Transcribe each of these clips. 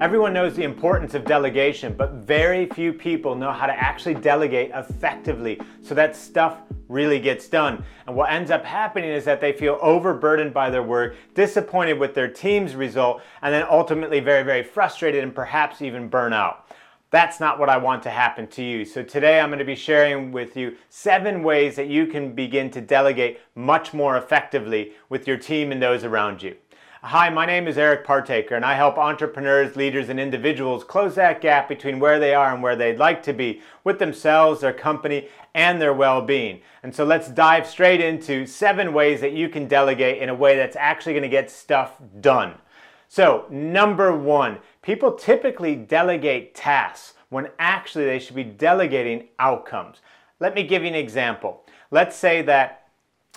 Everyone knows the importance of delegation, but very few people know how to actually delegate effectively so that stuff really gets done. And what ends up happening is that they feel overburdened by their work, disappointed with their team's result, and then ultimately very, very frustrated and perhaps even burn out. That's not what I want to happen to you. So today I'm going to be sharing with you seven ways that you can begin to delegate much more effectively with your team and those around you. Hi, my name is Eric Partaker, and I help entrepreneurs, leaders, and individuals close that gap between where they are and where they'd like to be with themselves, their company, and their well being. And so let's dive straight into seven ways that you can delegate in a way that's actually going to get stuff done. So, number one, people typically delegate tasks when actually they should be delegating outcomes. Let me give you an example. Let's say that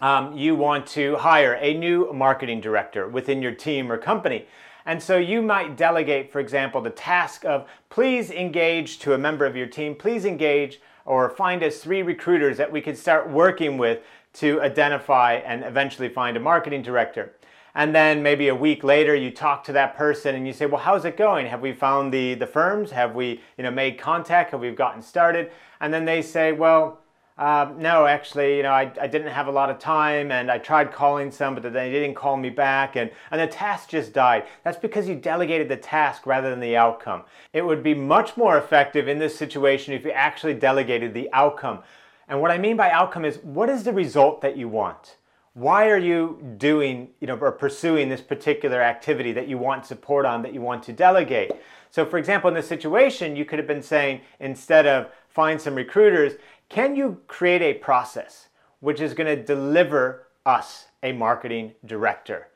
um, you want to hire a new marketing director within your team or company. And so you might delegate, for example, the task of please engage to a member of your team, please engage or find us three recruiters that we could start working with to identify and eventually find a marketing director. And then maybe a week later you talk to that person and you say, well, how's it going? Have we found the, the firms? Have we you know, made contact? Have we gotten started? And then they say, well, um, no, actually, you know, I, I didn't have a lot of time and I tried calling some, but they didn't call me back and, and the task just died. That's because you delegated the task rather than the outcome. It would be much more effective in this situation if you actually delegated the outcome. And what I mean by outcome is what is the result that you want? Why are you doing, you know, or pursuing this particular activity that you want support on, that you want to delegate? So, for example, in this situation, you could have been saying, instead of find some recruiters, can you create a process which is going to deliver us a marketing director?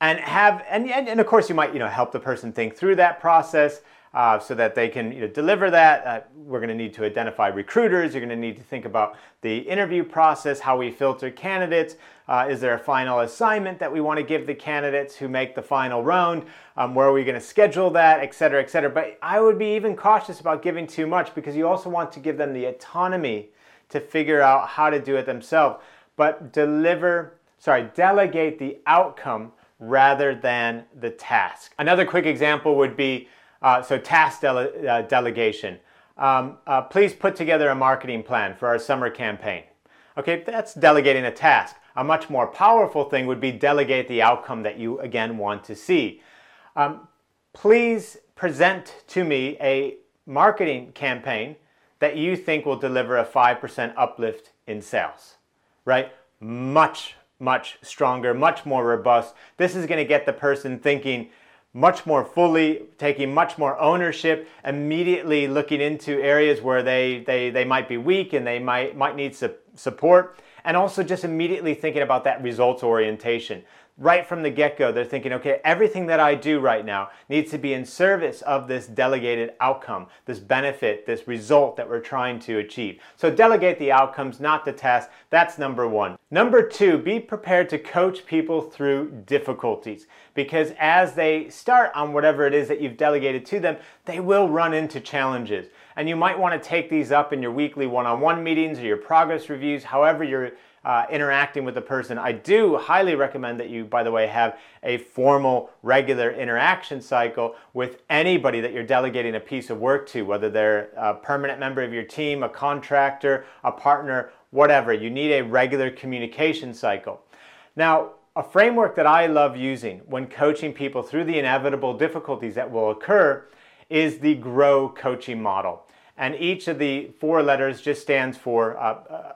And have and, and, and of course you might you know help the person think through that process uh, so that they can you know, deliver that. Uh, we're going to need to identify recruiters. You're going to need to think about the interview process, how we filter candidates. Uh, is there a final assignment that we want to give the candidates who make the final round? Um, where are we going to schedule that, et cetera, et cetera? But I would be even cautious about giving too much because you also want to give them the autonomy to figure out how to do it themselves. But deliver, sorry, delegate the outcome rather than the task. Another quick example would be uh, so task dele- uh, delegation. Um, uh, please put together a marketing plan for our summer campaign. Okay, that's delegating a task. A much more powerful thing would be delegate the outcome that you again want to see. Um, please present to me a marketing campaign that you think will deliver a 5% uplift in sales, right? Much, much stronger, much more robust. This is going to get the person thinking, much more fully, taking much more ownership, immediately looking into areas where they, they, they might be weak and they might, might need su- support, and also just immediately thinking about that results orientation right from the get go, they're thinking, okay, everything that I do right now needs to be in service of this delegated outcome, this benefit, this result that we're trying to achieve. So delegate the outcomes, not the task. That's number one. Number two, be prepared to coach people through difficulties because as they start on whatever it is that you've delegated to them, they will run into challenges. And you might want to take these up in your weekly one on one meetings or your progress reviews, however you're uh, interacting with the person. I do highly recommend that you, by the way, have a formal, regular interaction cycle with anybody that you're delegating a piece of work to, whether they're a permanent member of your team, a contractor, a partner, whatever. You need a regular communication cycle. Now, a framework that I love using when coaching people through the inevitable difficulties that will occur is the GROW coaching model. And each of the four letters just stands for uh, uh,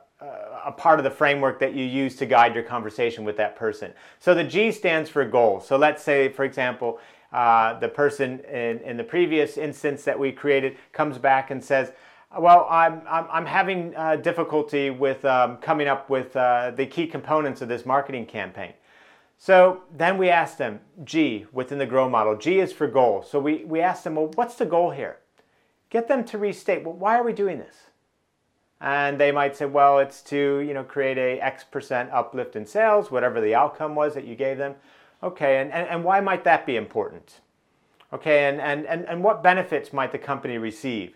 a part of the framework that you use to guide your conversation with that person. So the G stands for goal. So let's say, for example, uh, the person in, in the previous instance that we created comes back and says, well, I'm, I'm, I'm having uh, difficulty with um, coming up with uh, the key components of this marketing campaign. So then we ask them, G, within the GROW model, G is for goal. So we, we ask them, well, what's the goal here? Get them to restate, well, why are we doing this? And they might say, well, it's to you know create a X percent uplift in sales, whatever the outcome was that you gave them. Okay, and, and, and why might that be important? Okay, and, and, and, and what benefits might the company receive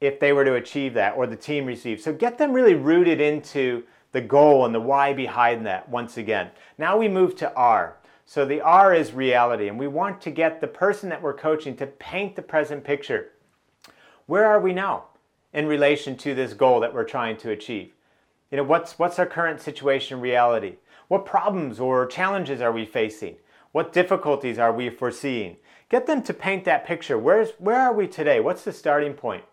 if they were to achieve that or the team receive? So get them really rooted into the goal and the why behind that once again. Now we move to R. So the R is reality, and we want to get the person that we're coaching to paint the present picture. Where are we now in relation to this goal that we're trying to achieve? You know, what's, what's our current situation reality? What problems or challenges are we facing? What difficulties are we foreseeing? Get them to paint that picture. Where's, where are we today? What's the starting point?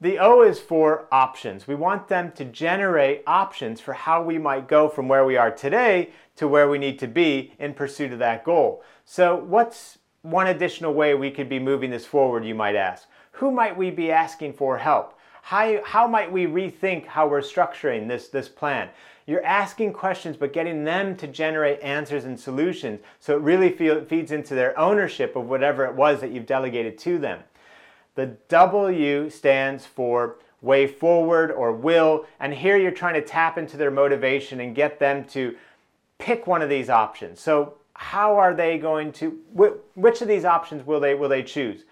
The O is for options. We want them to generate options for how we might go from where we are today to where we need to be in pursuit of that goal. So, what's one additional way we could be moving this forward, you might ask? Who might we be asking for help? How, how might we rethink how we're structuring this, this plan? You're asking questions, but getting them to generate answers and solutions so it really feel, feeds into their ownership of whatever it was that you've delegated to them. The W stands for way forward or will, and here you're trying to tap into their motivation and get them to pick one of these options. So, how are they going to? Which of these options will they will they choose?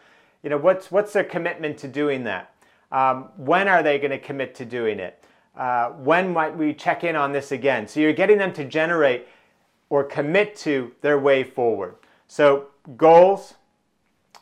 You know, what's what's their commitment to doing that? Um, when are they going to commit to doing it? Uh, when might we check in on this again? So you're getting them to generate or commit to their way forward. So goals,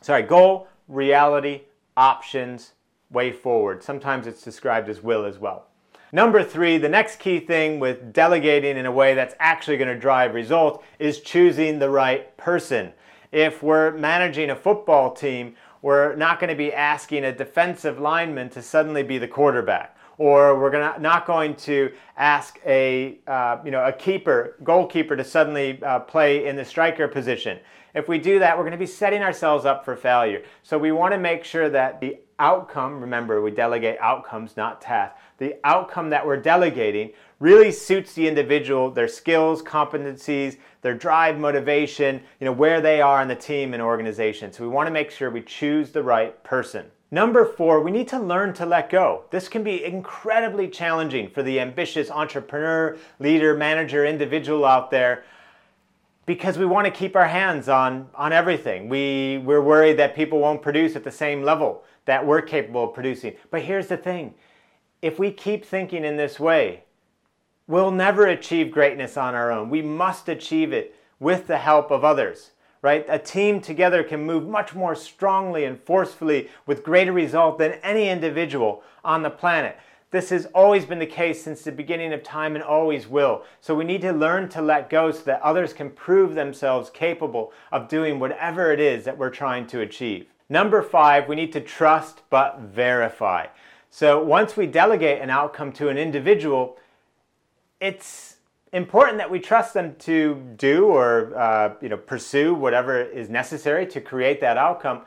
sorry, goal, reality, options, way forward. Sometimes it's described as will as well. Number three, the next key thing with delegating in a way that's actually going to drive results is choosing the right person. If we're managing a football team, we're not going to be asking a defensive lineman to suddenly be the quarterback or we're gonna, not going to ask a, uh, you know, a keeper, goalkeeper to suddenly uh, play in the striker position. If we do that, we're going to be setting ourselves up for failure. So we want to make sure that the outcome, remember we delegate outcomes, not tasks, the outcome that we're delegating really suits the individual, their skills, competencies, their drive, motivation, you know, where they are in the team and organization. So we want to make sure we choose the right person. Number four, we need to learn to let go. This can be incredibly challenging for the ambitious entrepreneur, leader, manager, individual out there because we want to keep our hands on, on everything. We, we're worried that people won't produce at the same level that we're capable of producing. But here's the thing if we keep thinking in this way, we'll never achieve greatness on our own. We must achieve it with the help of others right? A team together can move much more strongly and forcefully with greater result than any individual on the planet. This has always been the case since the beginning of time and always will. So we need to learn to let go so that others can prove themselves capable of doing whatever it is that we're trying to achieve. Number five, we need to trust but verify. So once we delegate an outcome to an individual, it's important that we trust them to do or uh, you know pursue whatever is necessary to create that outcome.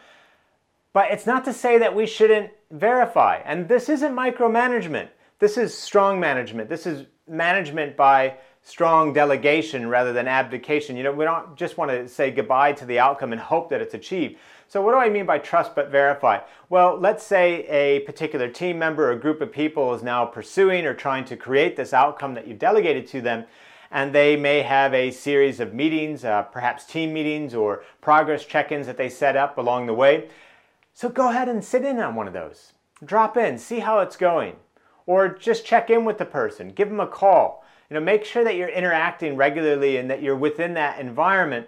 But it's not to say that we shouldn't verify. And this isn't micromanagement. This is strong management. This is management by strong delegation rather than abdication. You know, we don't just want to say goodbye to the outcome and hope that it's achieved. So, what do I mean by trust but verify? Well, let's say a particular team member or group of people is now pursuing or trying to create this outcome that you've delegated to them, and they may have a series of meetings, uh, perhaps team meetings or progress check ins that they set up along the way. So, go ahead and sit in on one of those. Drop in, see how it's going. Or just check in with the person, give them a call. You know, make sure that you're interacting regularly and that you're within that environment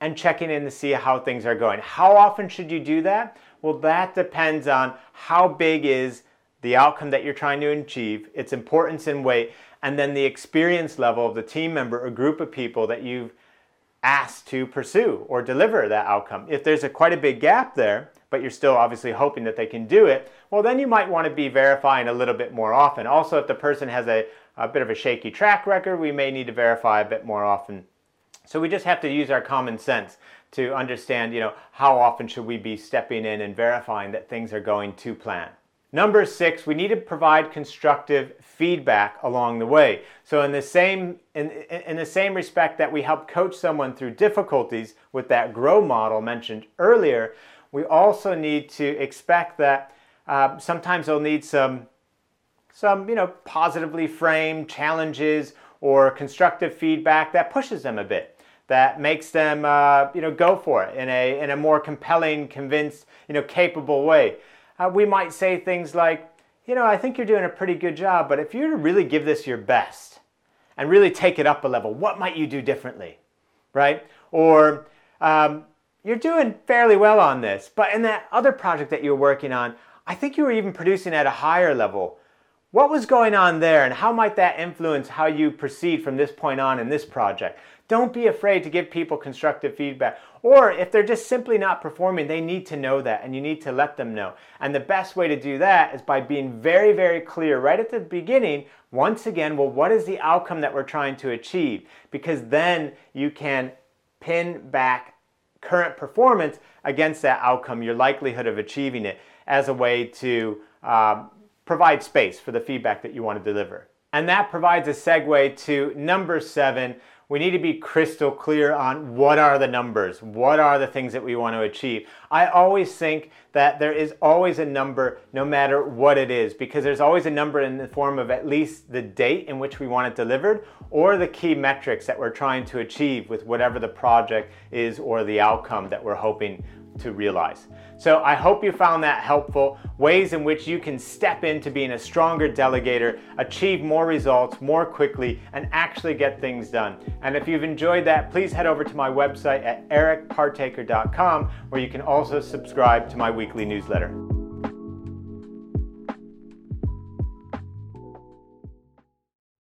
and checking in to see how things are going. How often should you do that? Well, that depends on how big is the outcome that you're trying to achieve, its importance and weight, and then the experience level of the team member or group of people that you've asked to pursue or deliver that outcome. If there's a quite a big gap there, but you're still obviously hoping that they can do it, well, then you might want to be verifying a little bit more often. Also, if the person has a, a bit of a shaky track record, we may need to verify a bit more often so we just have to use our common sense to understand, you know, how often should we be stepping in and verifying that things are going to plan. Number six, we need to provide constructive feedback along the way. So in the same in, in the same respect that we help coach someone through difficulties with that grow model mentioned earlier, we also need to expect that uh, sometimes they'll need some some you know positively framed challenges or constructive feedback that pushes them a bit that makes them uh, you know go for it in a in a more compelling, convinced, you know, capable way. Uh, we might say things like, you know, I think you're doing a pretty good job, but if you really give this your best and really take it up a level, what might you do differently? right? Or um, you're doing fairly well on this, but in that other project that you're working on, I think you were even producing at a higher level. What was going on there, and how might that influence how you proceed from this point on in this project? Don't be afraid to give people constructive feedback. Or if they're just simply not performing, they need to know that and you need to let them know. And the best way to do that is by being very, very clear right at the beginning. Once again, well, what is the outcome that we're trying to achieve? Because then you can pin back current performance against that outcome, your likelihood of achieving it, as a way to um, provide space for the feedback that you want to deliver. And that provides a segue to number seven. We need to be crystal clear on what are the numbers, what are the things that we want to achieve. I always think that there is always a number no matter what it is, because there's always a number in the form of at least the date in which we want it delivered or the key metrics that we're trying to achieve with whatever the project is or the outcome that we're hoping to realize. So I hope you found that helpful. Ways in which you can step into being a stronger delegator, achieve more results more quickly, and actually get things done. And if you've enjoyed that, please head over to my website at ericpartaker.com where you can also subscribe to my weekly newsletter.